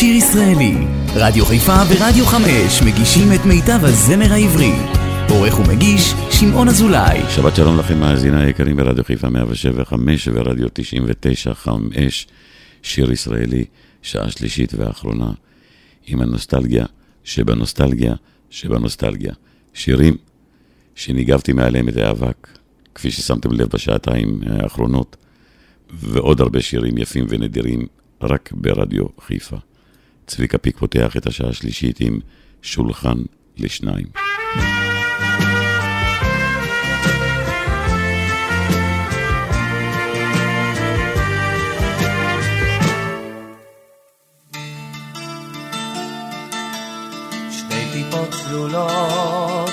שיר ישראלי. רדיו חיפה ורדיו חמש מגישים את מיטב הזמר העברי. עורך ומגיש, שמעון אזולאי. שבת שלום לכם מאזיני היקרים ברדיו חיפה 175 ורדיו 99 שיר ישראלי, שעה שלישית ואחרונה, עם הנוסטלגיה שבנוסטלגיה שבנוסטלגיה. שירים שניגבתי מעליהם את האבק, כפי ששמתם לב בשעתיים האחרונות, ועוד הרבה שירים יפים ונדירים רק ברדיו חיפה. צביקה פיק פותח את השעה השלישית עם שולחן לשניים. צלולות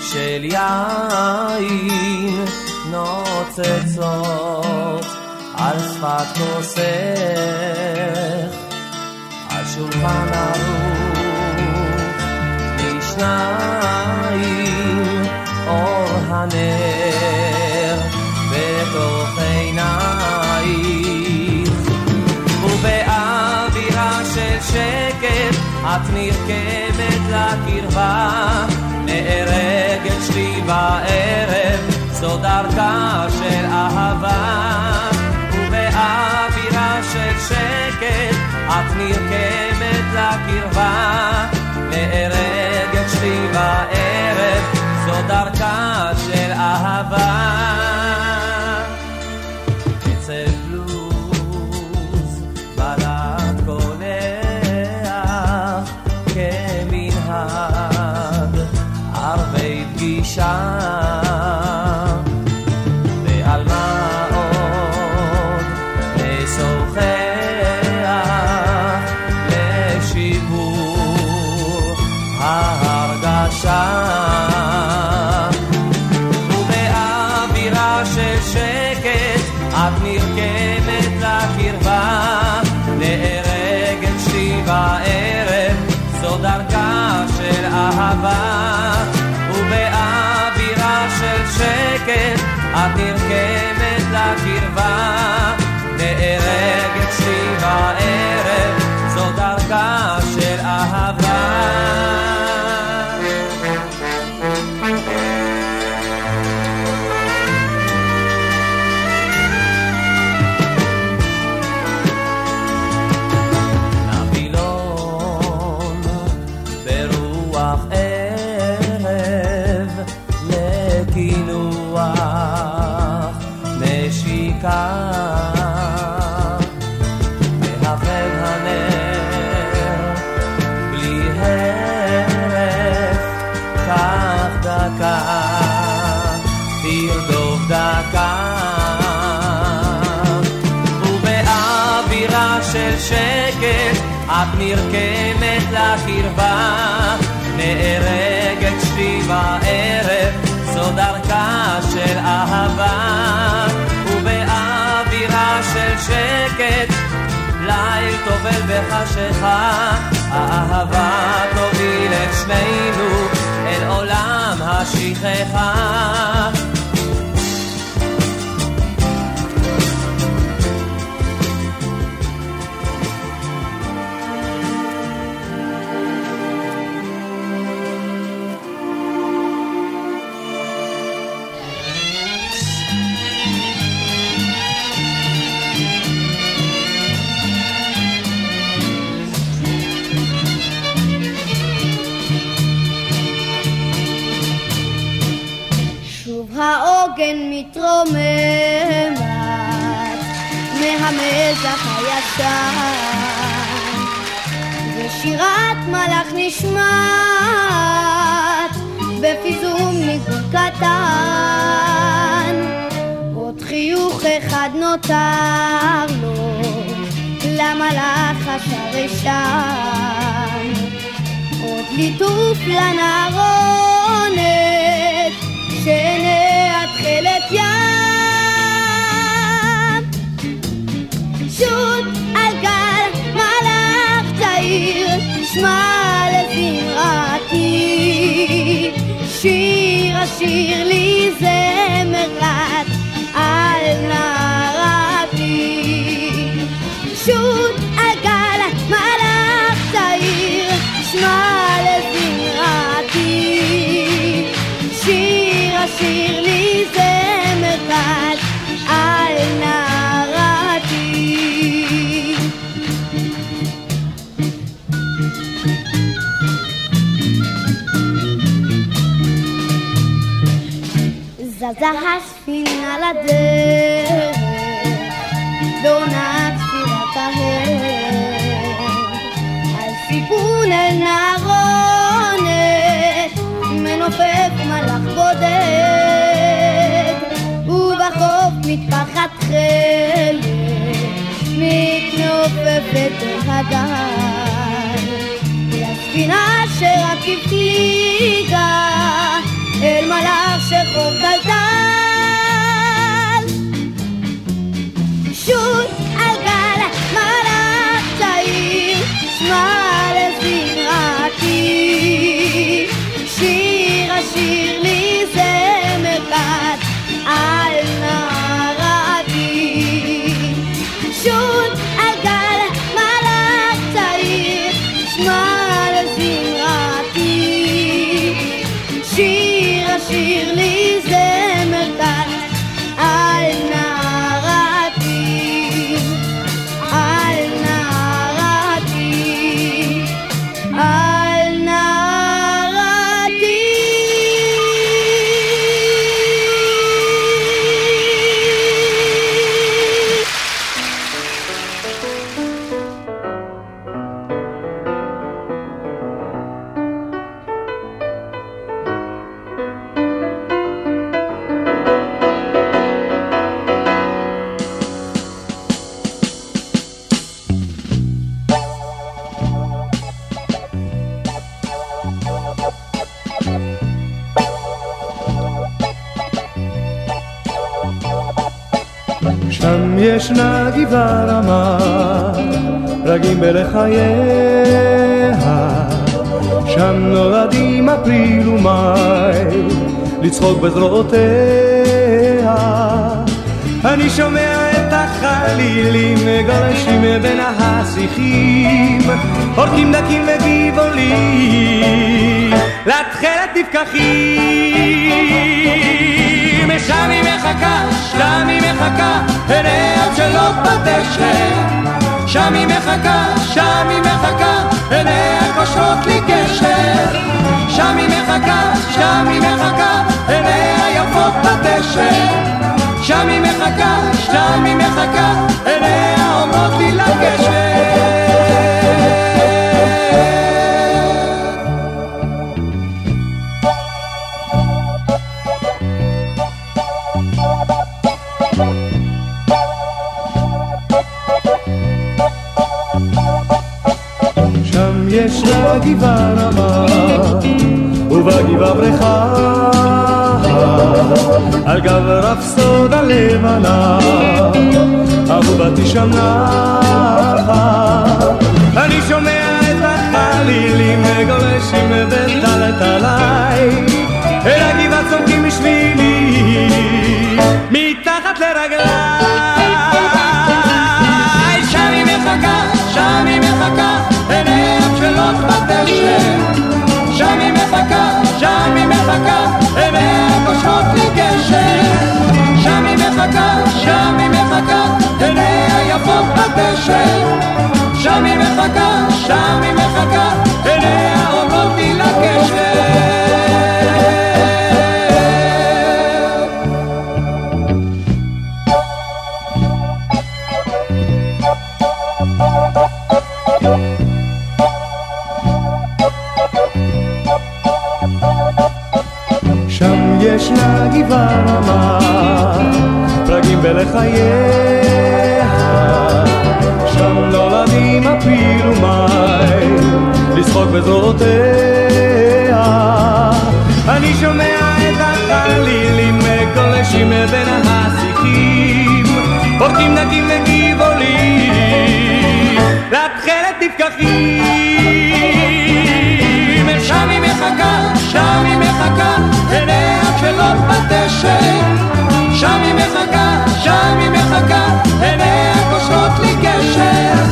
של יין נוצצות על שפת כוסך, על שולחן ערוך משניים, אור הנר בתוך עינייך, ובאווירה של שקט את נרקמת לקרבה, נהרגת שלי בערב, זו דרכה של אהבה. ובאווירה של שקט, את נרקמת לקרבה, נהרגת שלי בערב, זו דרכה של אהבה. אהבה, שקט, ליל טובל בחשיכה, האהבה תוביל את שנינו אל עולם השכחה. הישן ושירת מלאך נשמעת בפיזום ניגון קטן. עוד חיוך אחד נותר לו למלאך אשר ישן עוד ליטוף לנערונת שעיניה נשמע לזמרתי. שיר השיר לי זמר רץ על נערתי. שוט על גלת מלאך צעיר שמע זזה הספינה לדרך, ועונה תפילת ההר, על סיפון אל נערונת, מנופף מלאך בודד, ובחוף מטפחת חלק, מתנופפת הגל, לספינה שרק הבטיחה אל מלאך שחור טלטל. צעיר, שמע לזמרתי. שיר השיר החלילים גולשים בין השיחים, הורקים דקים וגבעולים, לתכלת נפקחים. שם היא מחכה, שם היא מחכה, עיניה שלא בדשא. שם היא מחכה, שם היא מחכה, עיניה קושרות לי קשר. שם היא מחכה, שם היא מחכה, עיניה יפות בדשא. שם היא מחכה, שם היא מחכה, עיניה אומרות לי לגשר. שם ישנה גבעה רמה, ובגבעה בריכה, על גב רפסודה לבנה, אהובתי שם נחה. אני שומע את החלילים גולשים בין טל לטלאי, אל הגבעה צומחים בשבילי, מתחת לרגליי. שם היא מחכה, שם היא מחכה, עיניה תפלות בדשא. שם היא מחכה, שם היא מחכה, עיניה קושרות לי גשר. שם היא מחכה, שם היא מחכה, עיניה יפות בדשא. שם היא מחכה, שם היא מחכה, עיניה ישנה גבעה רמה, פרגים בלחייה. שם נולדים אפריל ומאי, לשחוק בזרועותיה. אני שומע את החלילים גולשים בין השיחים, פורקים דקים וגבעולים, לתכלת נפקחים. מחכה, שם היא מחכה, עיניה תפלות בדשא. שם היא מחכה, שם היא מחכה, עיניה קושרות לי גשר.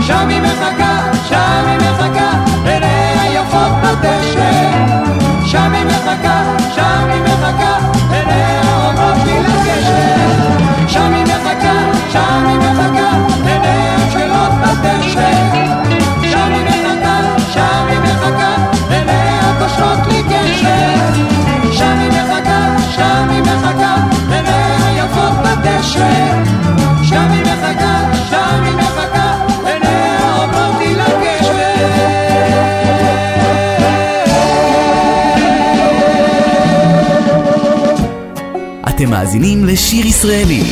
שם היא מחכה, שם היא מחכה, עיניה יפות בדשא. שם היא מחכה, שם היא מחכה, אתם מאזינים לשיר ישראלי,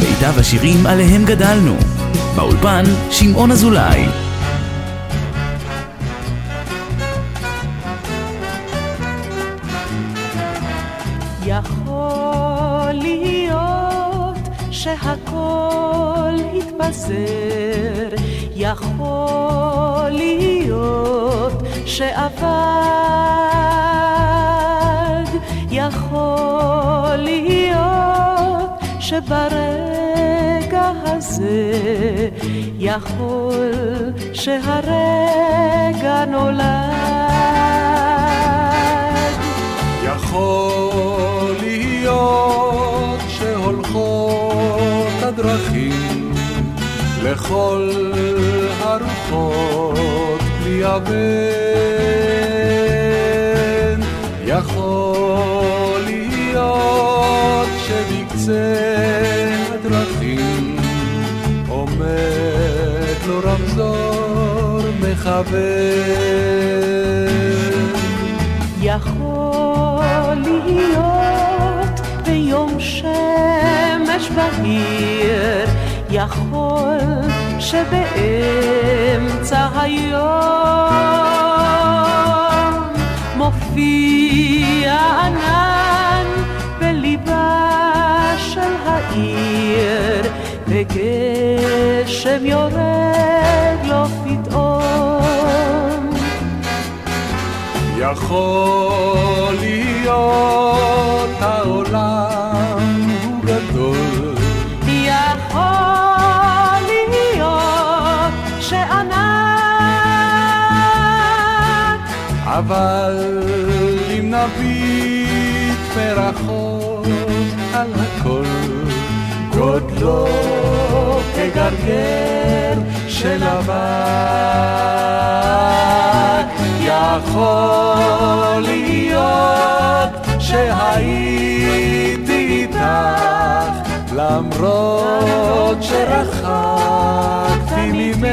מיטב השירים עליהם גדלנו. באולפן, שמעון אזולאי. שהכל התפזר, יכול להיות שאבד, יכול להיות שברגע הזה יכול שהרגע נולד. יכול להיות הדרכים לכל הרוחות בלי אבן. יכול להיות שבקצה הדרכים עומד לו רמזור מכוון. יכול להיות ביום שמש בהיר, יכול שבאמצע היום מופיע ענן בליבה של העיר, וגשם יורד לו פתאום. יכול להיות העולם הוא גדול, יכול להיות שענק. אבל אם נביט מרחוק על הכל, גודלו כגרגר של אבק. יכול להיות שהייתי איתך למרות שרחקתי ממך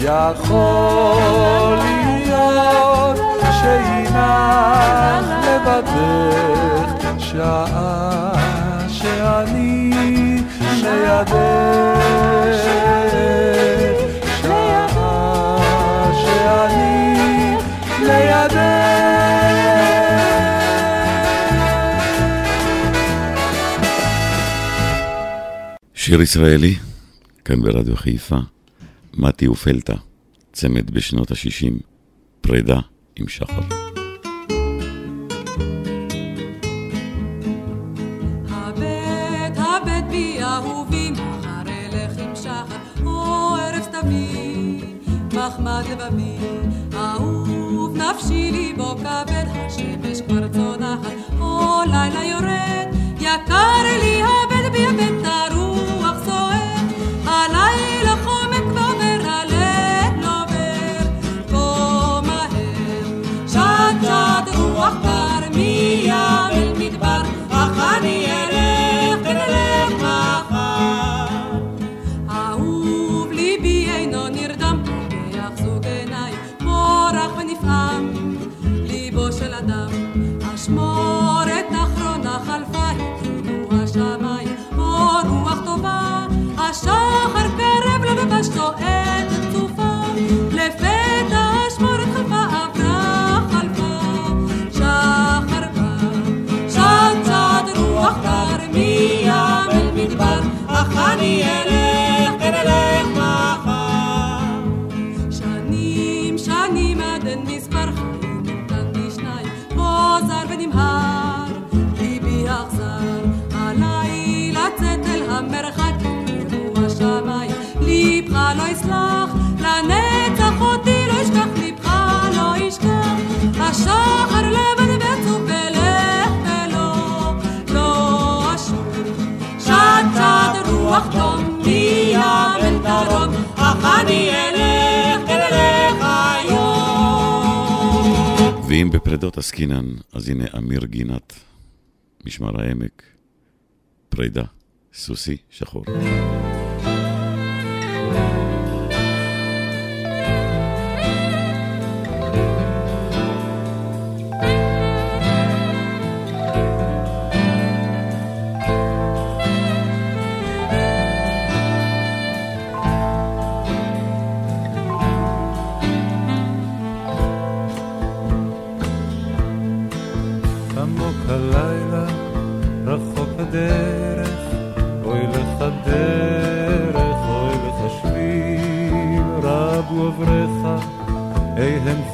יכול להיות שיר ישראלי, כאן ברדיו חיפה, מתי ופלטה, צמד בשנות ה-60, פרידה עם שחר. מחמד לבבי, יקר לי הבט בי הבט השחר קרב לבשתו את צופה, לפתע אשמורת חלפה עברה חלפה, שחר בא, שט רוח קר מים אל מדבר, אך אני אלך ליבך לא לא לא. ואם בפרדות עסקינן, אז הנה אמיר גינת, משמר העמק, פרידה, סוסי שחור. רבו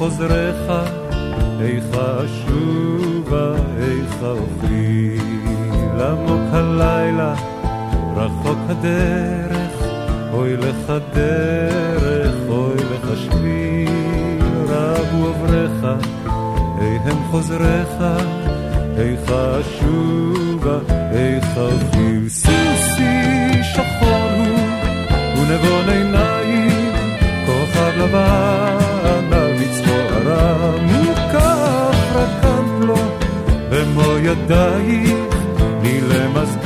חוזריך, איכה אשובה, איכה אוכלי. למוק הלילה, רחוק הדרך, אוי לך דרך, אוי לך שביל, רבו עובריך, אי הם חוזריך, איכה אשובה, איכה אוכלי. סוסי שחור הוא, ונבון עיניים, כוכב לבן מכף רקמת לו לא. במו ידייך נילם אז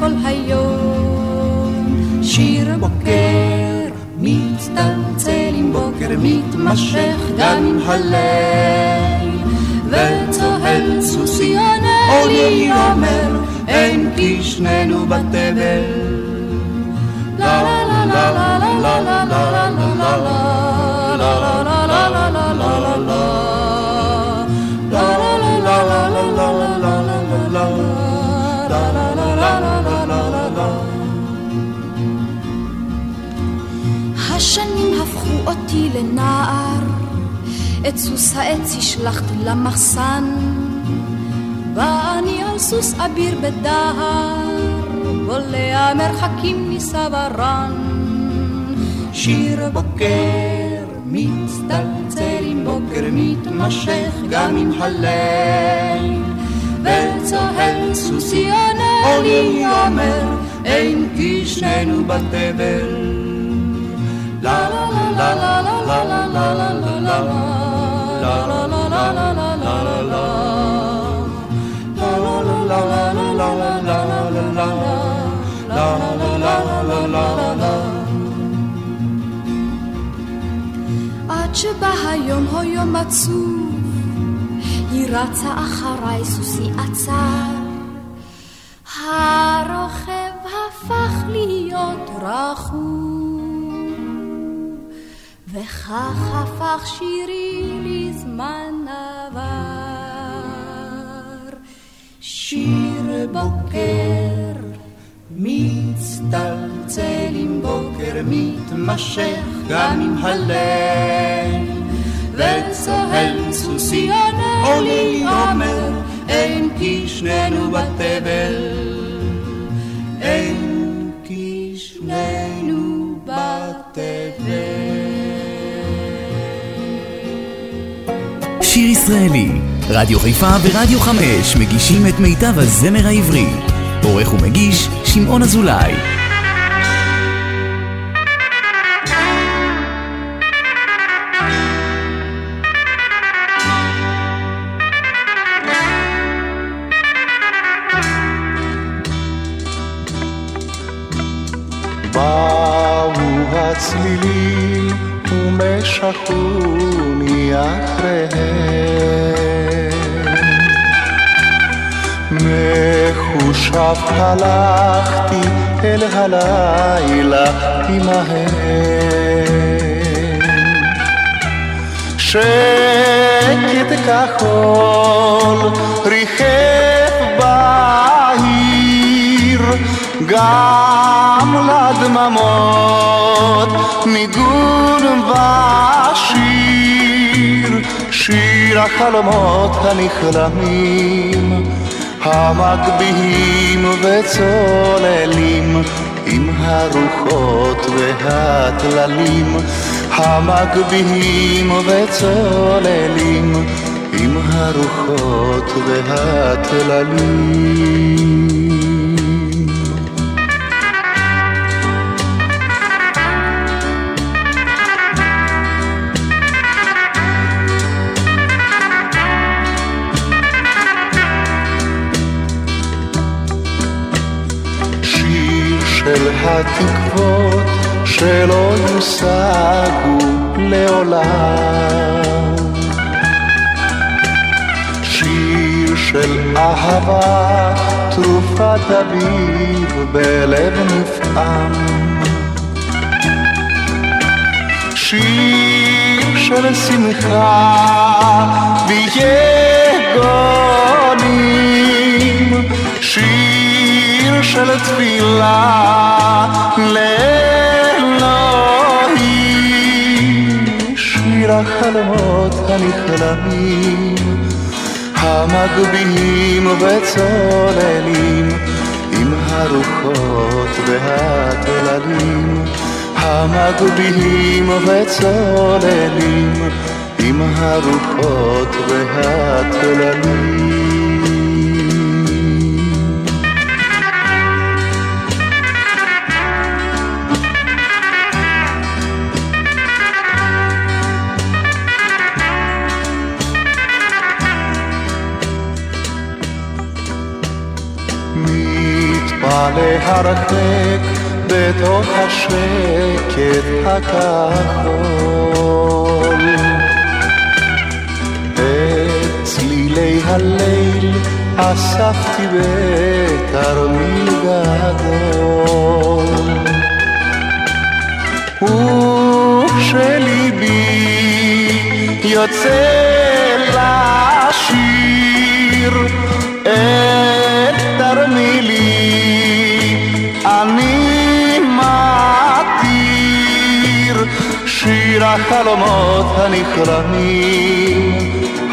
כל היום. שיר בוקר מצטלצל עם בוקר מתמשך גם עם הליל, וצוהל סוסי עונה לי אומר, אין כי שנינו בתבל. La la la la la la la la לנער, את סוס העץ השלכתי למחסן, ואני על סוס אביר בדהר, בולע מרחקים מסברן. שיר בוקר מצטלצל עם בוקר מתמשך גם עם הליל, וצוהל סוסי עונה לי אומר, אין כי שנינו בתבל. La la la la la עד שבא היום, הו יום עצוב, היא רצה אחריי, סוסי עצר. הרוכב הפך להיות רכוב. וכך הפך שירי לזמן עבר. שיר בוקר מצטלצל עם בוקר מתמשך גם עם הלב וצוהל סוסי עונה לי אומר אין כי שנינו בתבל אין שיר ישראלי, רדיו חיפה ורדיו חמש מגישים את מיטב הזמר העברי. עורך ומגיש, שמעון אזולאי. באו הצלילים ומשכוני אחריהם. מחושב הלכתי אל הלילה עמהם. שקט כחול ריחף בעיר, גם לדממות ניגון ושיר, שיר החלומות הנכלמים, המגביהים וצוללים, עם הרוחות והטללים, המגביהים וצוללים, עם הרוחות והטללים. התקוות שלא יושגו לעולם. שיר של אהבה, תרופת אביב בלב נפעם. שיר של שמחה ויגונים. שיר של תפילה לאלוהים. שיר החלומות הנכלמים, המגביהים וצוללים, עם הרוחות והטללים, המגביהים וצוללים, עם הרוחות והטללים. הכחול. את צלילי הליל אספתי בתרמיל גדול. וכשליבי יוצא החלומות הנכלמים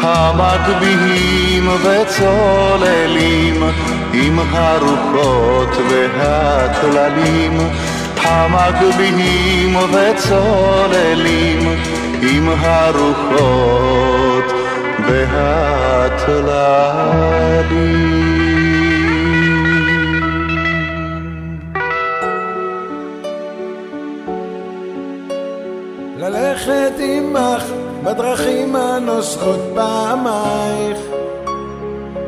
המגביהים וצוללים עם הרוחות והטללים המגביהים וצוללים עם הרוחות והטללים. עמך בדרכים הנוסעות פעמייך.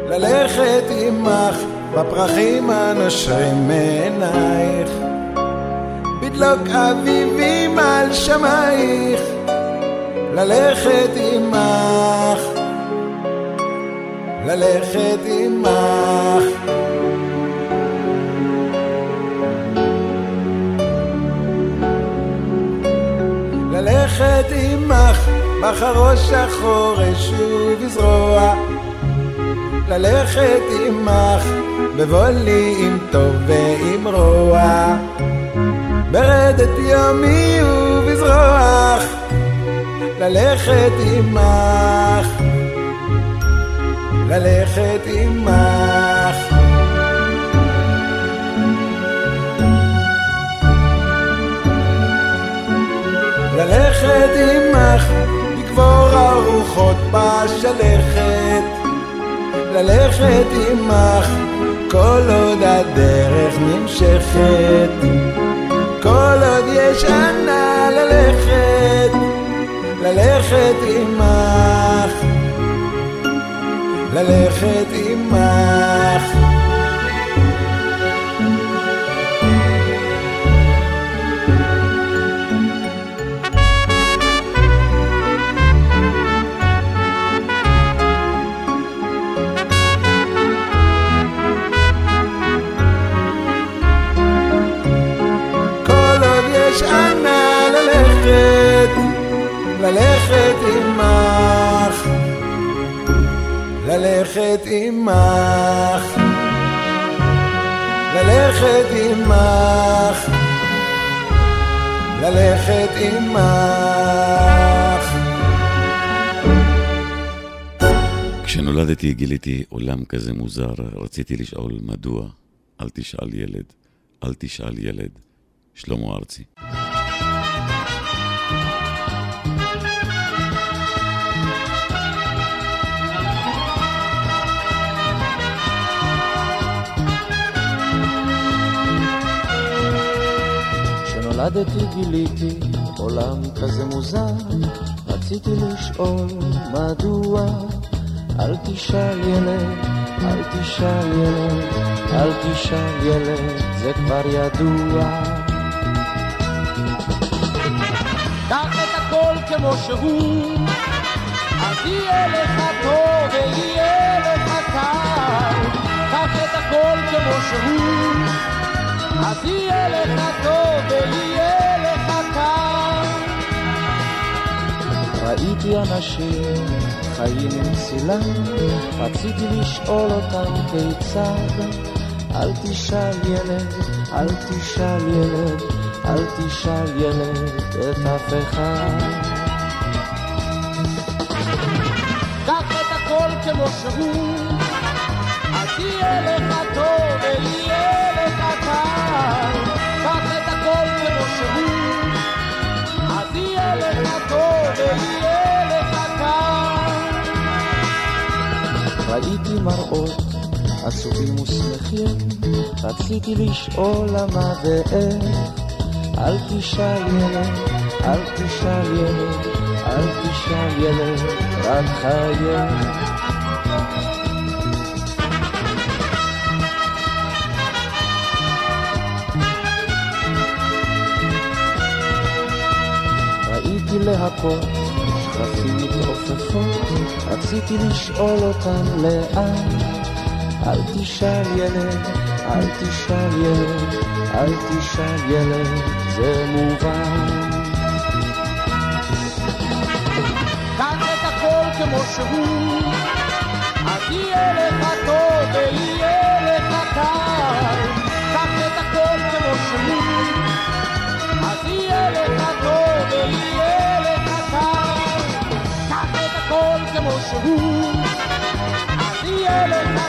ללכת עמך בפרחים הנושרים מעינייך. בדלוק אביבים על שמייך. ללכת עמך ללכת עמך. ללכת עמך בחרוש שחור אשוב וזרוע ללכת עמך בבולי עם טוב ועם רוע. ברדת יומי ובזרוח ללכת עמך. ללכת עמך ללכת עמך לקבור הרוחות בשלכת. ללכת עמך כל עוד הדרך נמשכת. כל עוד יש אנה ללכת ללכת עמך. ללכת עמך ללכת עמך, ללכת עמך, ללכת עמך, ללכת עמך. כשנולדתי גיליתי עולם כזה מוזר, רציתי לשאול מדוע. אל תשאל ילד, אל תשאל ילד. שלמה ארצי. כשנולדתי גיליתי עולם כזה מוזר, רציתי לשאול מדוע. אל תשאל ילד, אל תשאל ילד, אל תשאל ילד, זה כבר ידוע. קח את הכל כמו שהוא, אז יהיה לך טוב ויהיה לך קל. קח את הכל כמו שהוא, אז יהיה לך טוב ויהיה לך קל. ראיתי אנשים חיים עם פסילה, רציתי לשאול אותם כיצד. אל תשאל ילד, אל תשאל ילד, אל תשאל ילד את אף אחד. ראיתי מראות עצובים ושמחים, רציתי לשאול למה ואיך. אל תשאל ילד, אל תשאל ילד, אל תשאל ילד, רק חייך. ראיתי שרפים מתעופפות, רציתי לשאול אותן לאן. אל תשאל ילד, אל תשאל ילד, אל תשאל ילד, זה מובן. קח את הכל כמו שהוא, הכל כמו שהוא, אז יהיה לך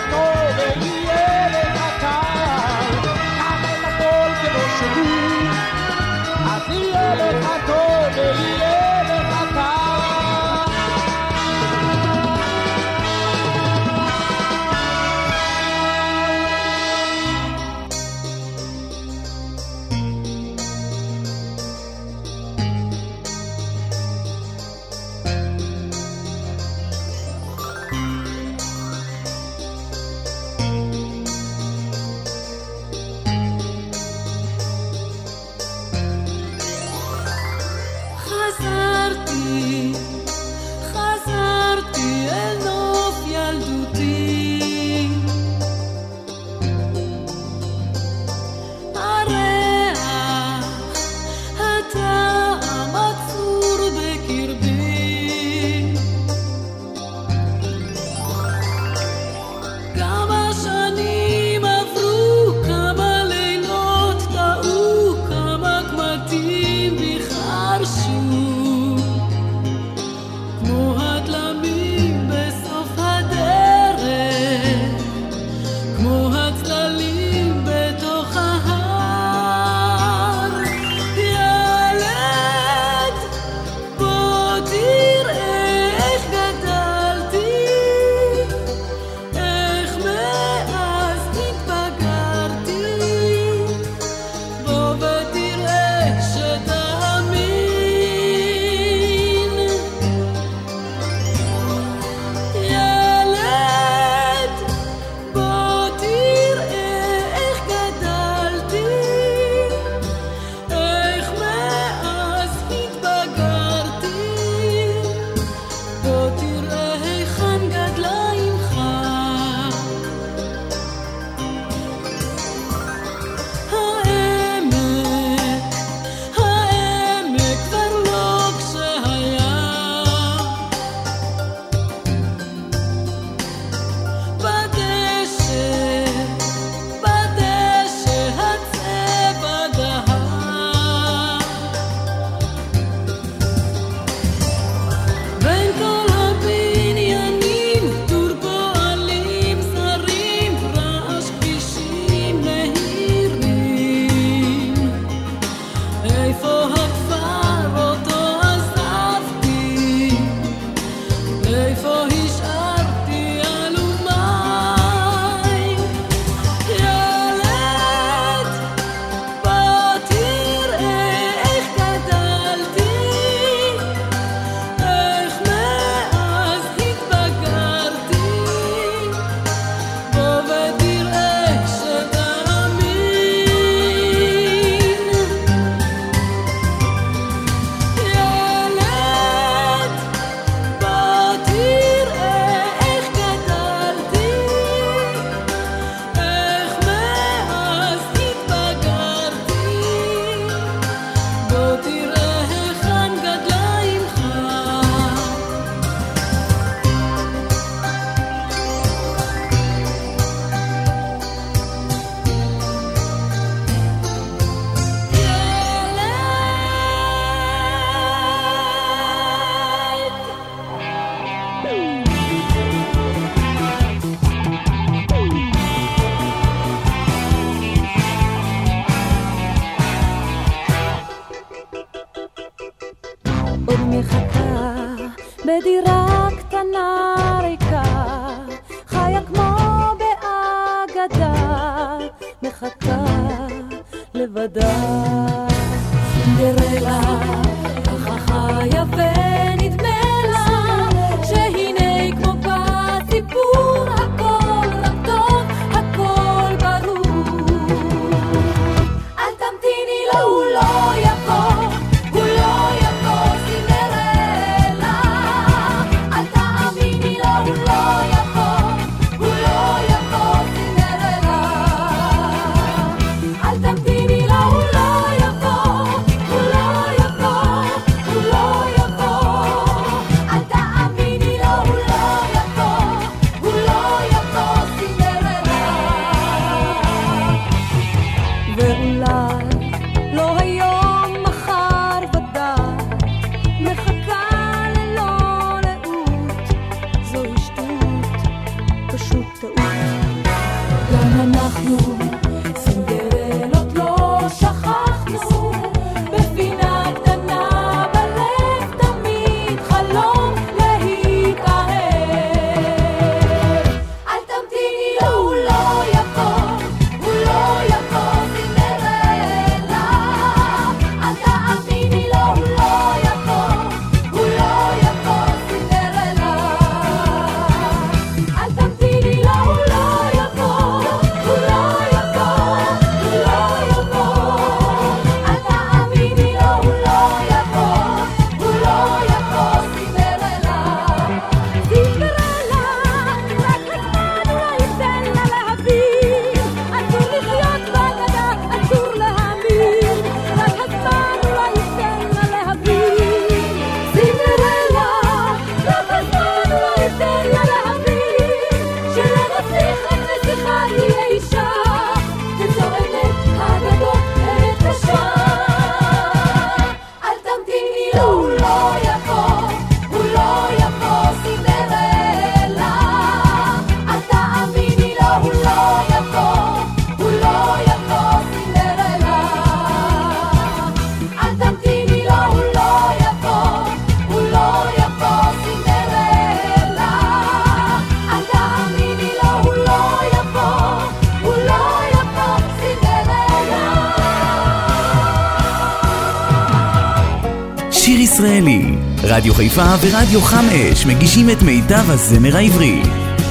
חיפה ורדיו חם אש מגישים את מיטב הזמר העברי.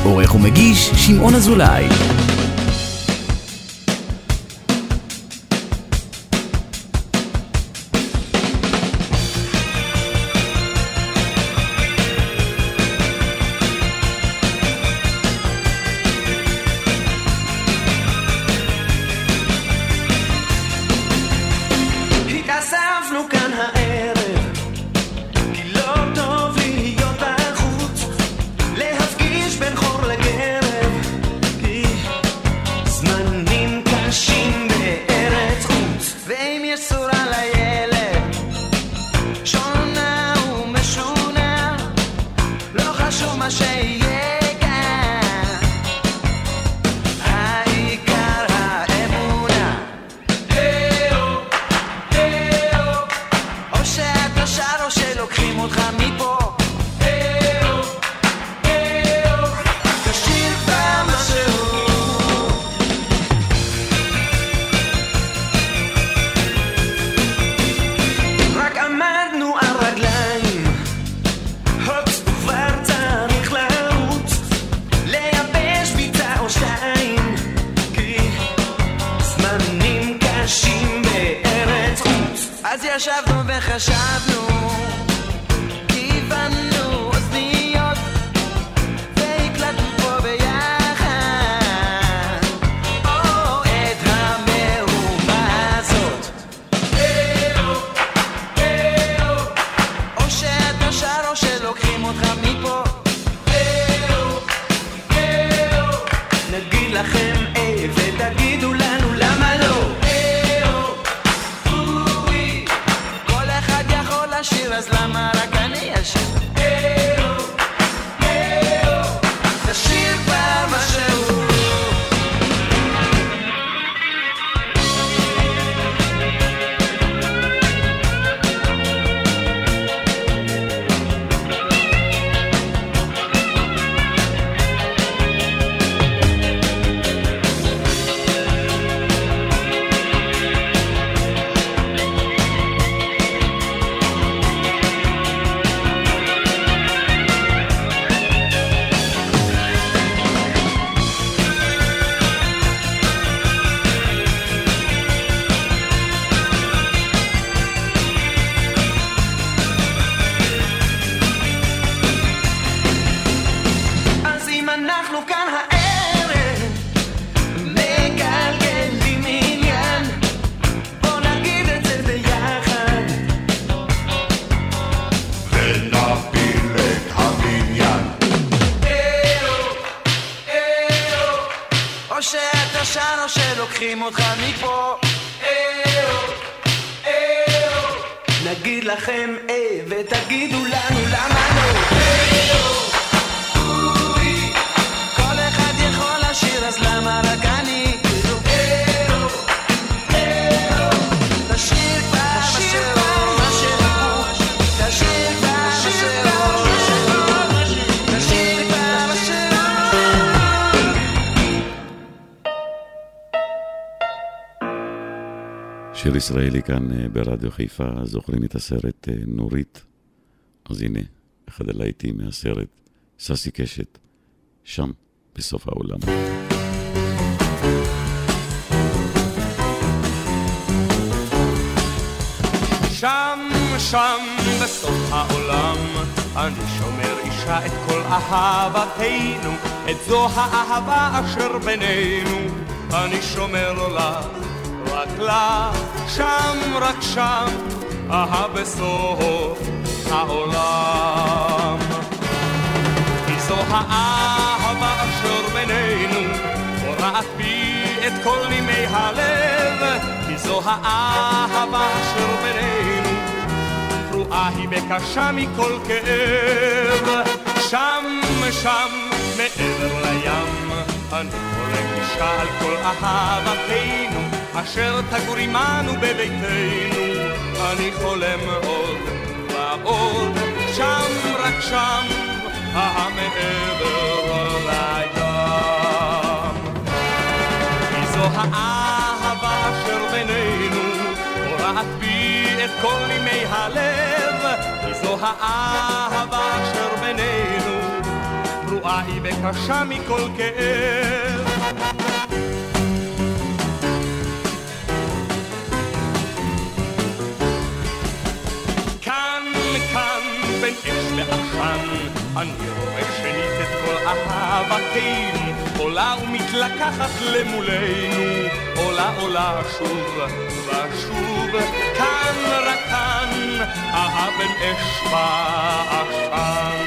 עורך ומגיש, שמעון אזולאי. שיר ישראלי כאן אה, ברדיו חיפה, זוכרים את הסרט אה, נורית? אז הנה, אחד הלהיטים מהסרט, ססי קשת, שם, בסוף העולם. שם, שם, בסוף העולם, אני שומר אישה את כל אהבתנו, את זו האהבה אשר בינינו, אני שומר לה, רק לה, שם, רק שם, אהה בסוף העולם. כי זו האהבה אשר בינינו, קורעת בי את כל נימי הלב, כי זו האהבה אשר בינינו, פרועה היא וקשה מכל כאב. שם, שם, מעבר לים, אני חולם אישה על כל אהבתנו, אשר תגור עמנו בביתנו, אני חולם עוד ועוד, שם, רק שם, המעבר לים. כי זו האהבה אשר בינינו, קורעת בי את כל נימי הלב, כי זו האהבה אשר בינינו, פרועה היא וקשה מכל כאב. לעשן, אני רואה שנית את כל אהבתנו, עולה ומתלקחת למולנו, עולה עולה שוב ושוב, כאן רק כאן, אהה בין אש ועשן.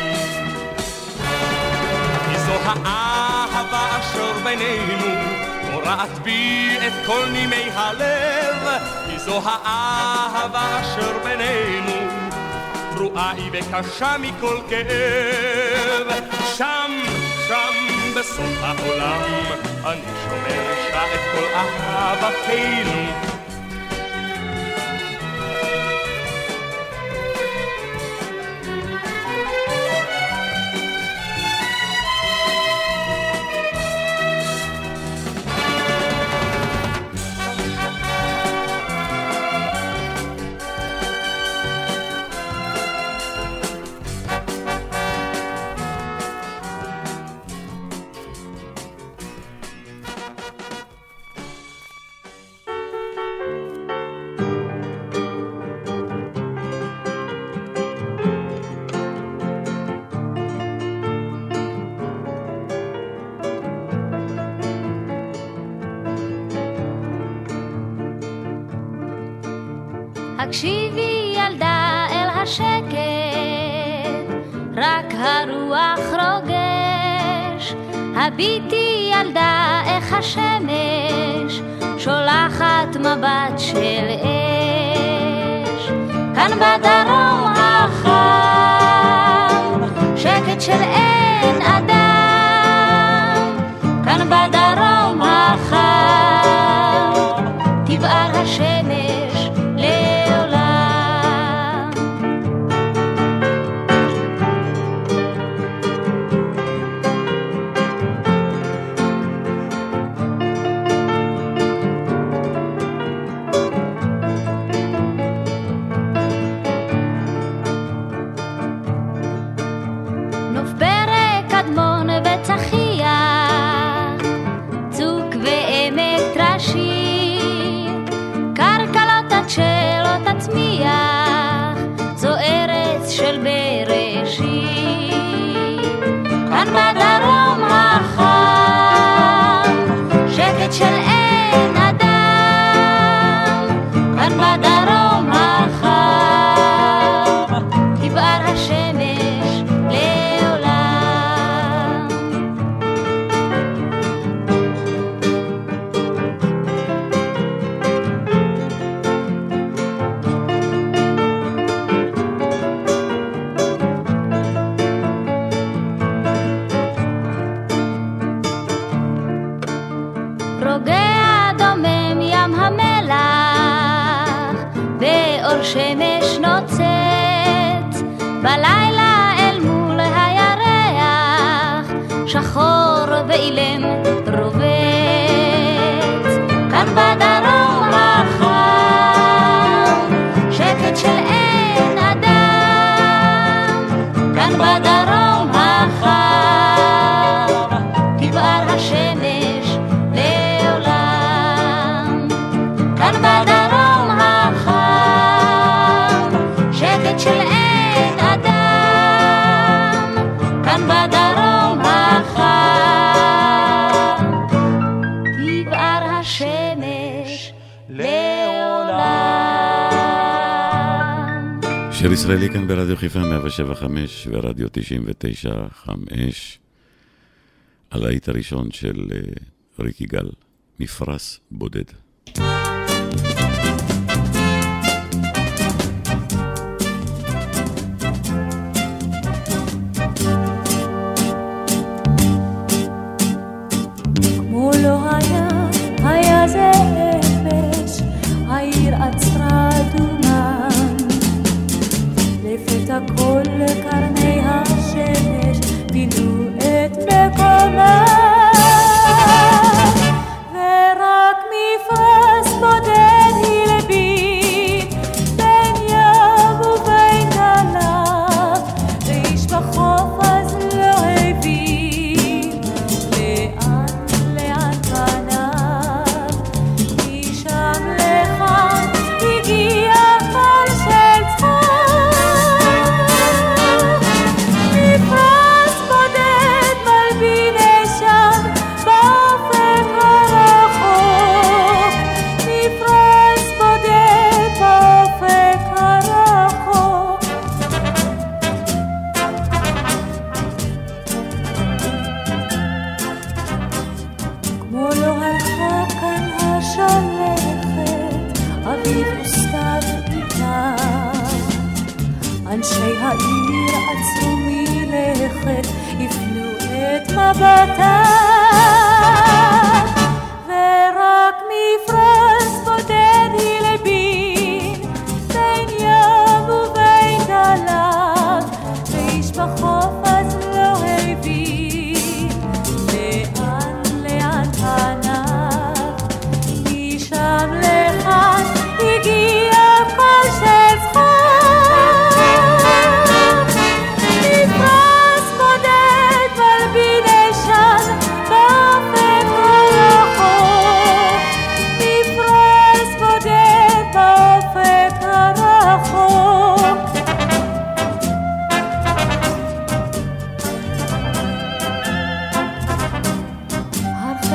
כי זו האהבה אשר בינינו, קורעת בי את כל נימי הלב, כי זו האהבה אשר בינינו, פרועה היא וקשה מכל כאב. שם, שם, בסוף העולם, אני שומר אישה את כל אהבתנו. הביטי ילדה איך השמש שולחת מבט של אש. כאן בדרום החם, שקט של אין 175 ורדיו 995, הלהיט הראשון של אה, ריק יגאל, מפרש בודד. הכל לקרני השמש, פינו את מקומם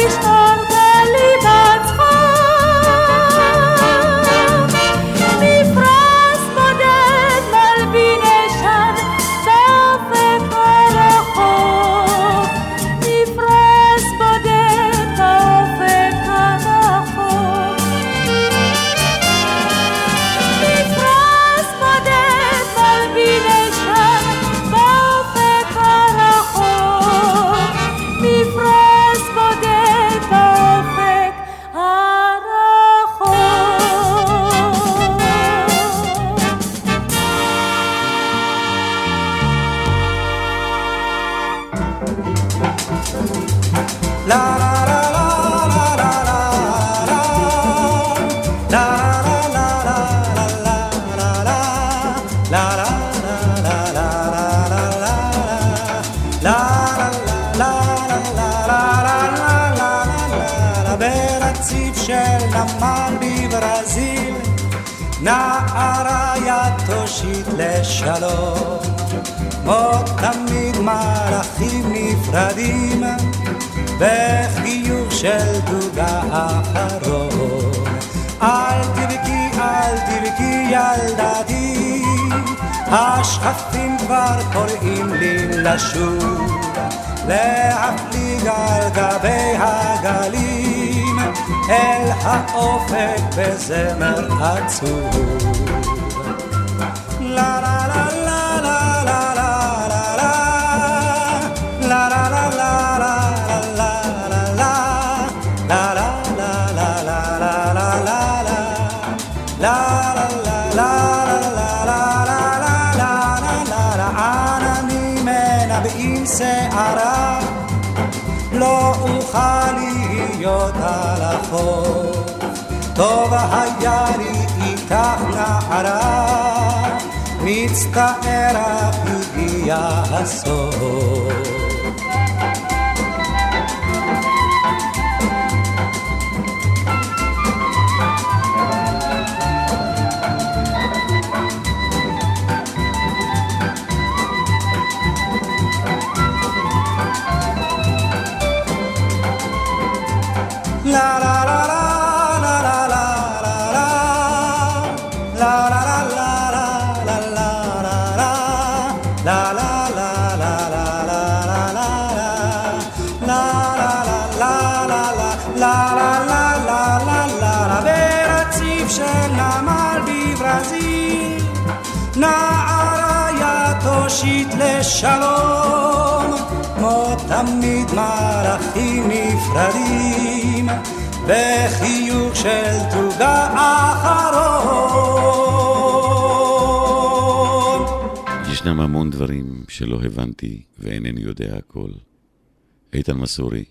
Krishna. נערה יד לשלום. כמו תמיד מלאכים נפרדים, בחיוך של דודה האחרון. אל תבכי, אל תבכי ילדתי, השכפים כבר קוראים לי לשוב, להפליג על גבי הגליל. אל האופק בזמר עצוב. לה לה לה לה לה לה לה לה לה לה לה שערה לא אוכל להיות על החוף טוב היה לי איתך נערה מצטער הגיע הסוף של תוגה אחרון. ישנם המון דברים שלא הבנתי ואינני יודע הכל. איתן מסורי,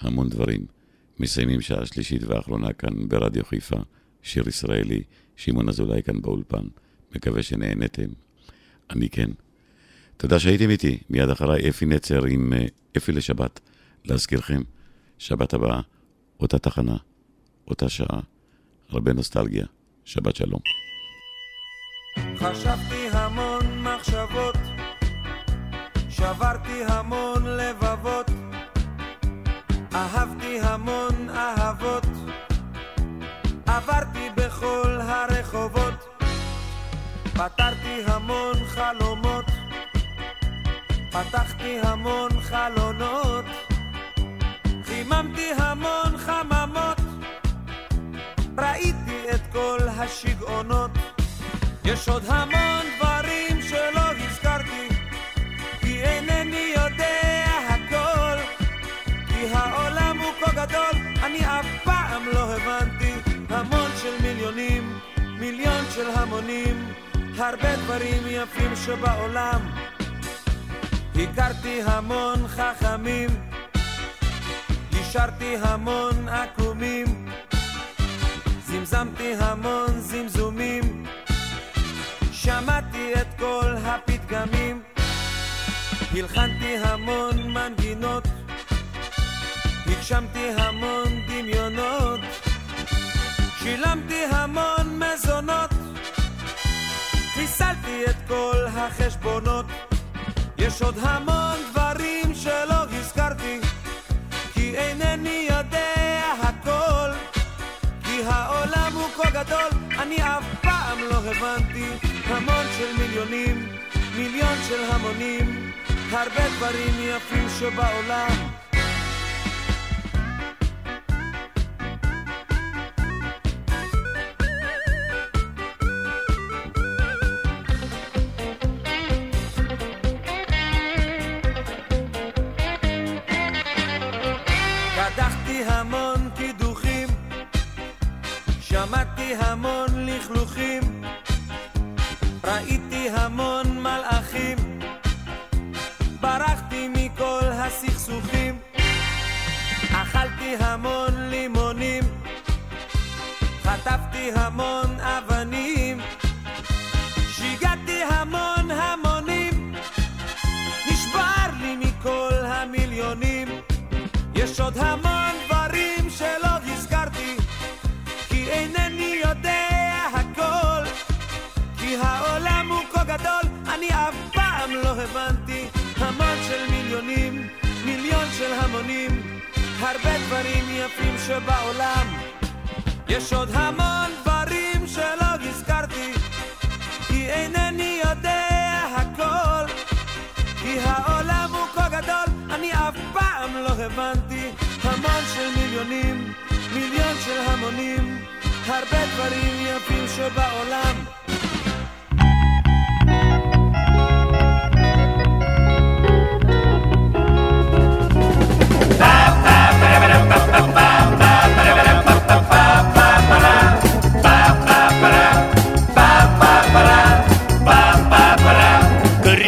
המון דברים. מסיימים שעה שלישית ואחרונה כאן ברדיו חיפה, שיר ישראלי, שמעון אזולאי כאן באולפן. מקווה שנהנתם. אני כן. תודה שהייתם איתי. מיד אחריי אפי נצר עם אה, אפי לשבת. להזכירכם, שבת הבאה, אותה תחנה, אותה שעה, הרבה נוסטלגיה. שבת שלום. חשבתי המון מחשבות, שברתי המון לבבות, אהבתי המון אהבות, עברתי בכל הרחובות, פתרתי המון חלומות, פתחתי המון חלונות, חיממתי המון חממות, ראיתי את כל השגעונות. יש עוד המון דברים שלא הזכרתי, כי אינני יודע הכל. כי העולם הוא כה גדול, אני אף פעם לא הבנתי. המון של מיליונים, מיליון של המונים, הרבה דברים יפים שבעולם. הכרתי המון חכמים, השארתי המון עקומים, זמזמתי המון זמזומים. שמעתי את כל הפתגמים, הלחנתי המון מנגינות, הגשמתי המון דמיונות, שילמתי המון מזונות, חיסלתי את כל החשבונות. יש עוד המון דברים שלא הזכרתי, כי אינני אני אף פעם לא הבנתי. המון של מיליונים, מיליון של המונים, הרבה דברים יפים שבעולם.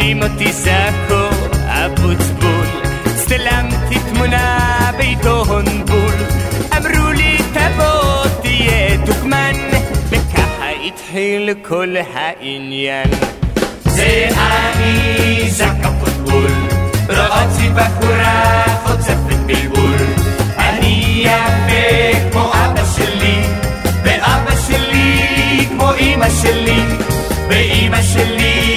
קוראים אותי זקו אבוטבול. צלמתי תמונה בעיתון בול אמרו לי תבוא תהיה דוגמן. וככה התחיל כל העניין. זה אני זק אבוטבול. רעצי בחורה חוצפת בלבול. אני יפה כמו אבא שלי ואבא שלי כמו אמא שלי ואמא שלי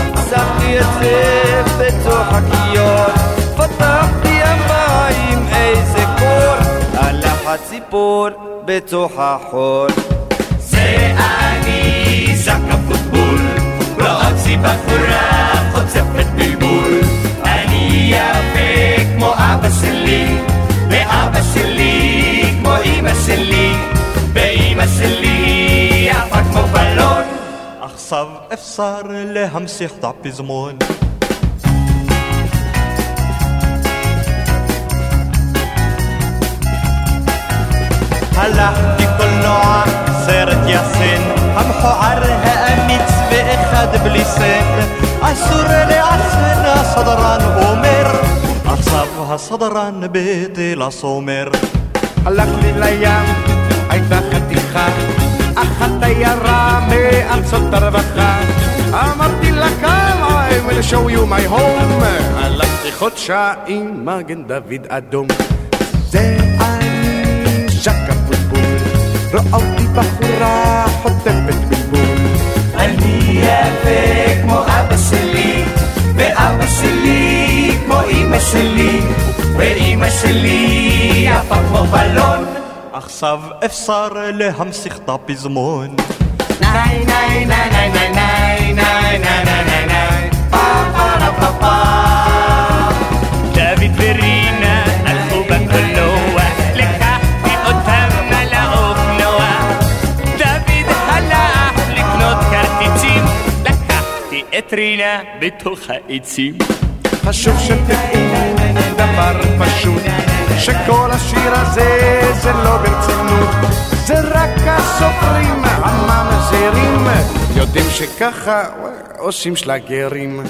שמתי אצלך בתוך הכיור. פתחתי המים איזה קור. הלך הציפור בתוך החור. זה אני זקף פוטבול. רואה סיבה כפורה חוצפת בלבול. אני יפה כמו אבא שלי. לאבא שלי כמו אמא שלי. ואמא שלי صار إف صار سيخ طعب زمون. هلا دي كل نوع سيرت ياسين. هم حعرها أميت سبق بليسين. اصر عسر لعسنا صدران أمر أصابها صدران بيتي لصومر هلا كل الأيام אחת תיירה מארצות הרווחה. אמרתי לה כמה, I will show you my home. הלכתי חודשיים, מגן דוד אדום. זה אני ז'ק אבוטבול, רואה אותי בחורה חוטפת בלבול. אני יפה כמו אבא שלי, ואבא שלי כמו אמא שלי, ואמא שלי יפה כמו בלון. أخصاب أفصار لهم سخطاب زمون ناي ناي ناي ناي ناي ناي ناي ناي ناي ناي دافيد برينا الخوبة كلوة لك في قدامنا لعوب نوا دافيد هلا أحلك نوت كارتي تيم لك في اترينا بتوخا اتسيم خشوف شبت دبر فشونا שכל השיר הזה זה לא ברצינות, זה רק הסופרים הממזרים, יודעים שככה עושים שלגרים.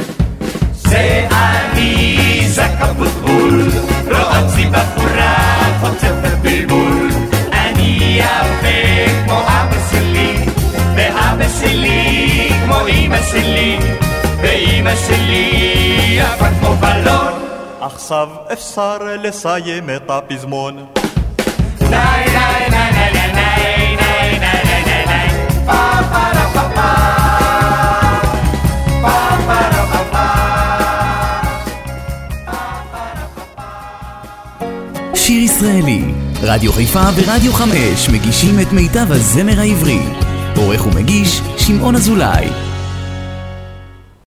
זה אני זק אבוטבול, רועצי בחורה חוטפת בלבול. אני יפה כמו אבא שלי, ואבא שלי כמו אמא שלי, ואמא שלי יפה כמו בלון. עכשיו אפשר לסיים את הפזמון. שיר ישראלי, רדיו חיפה ורדיו חמש מגישים את מיטב הזמר העברי. עורך ומגיש, שמעון אזולאי.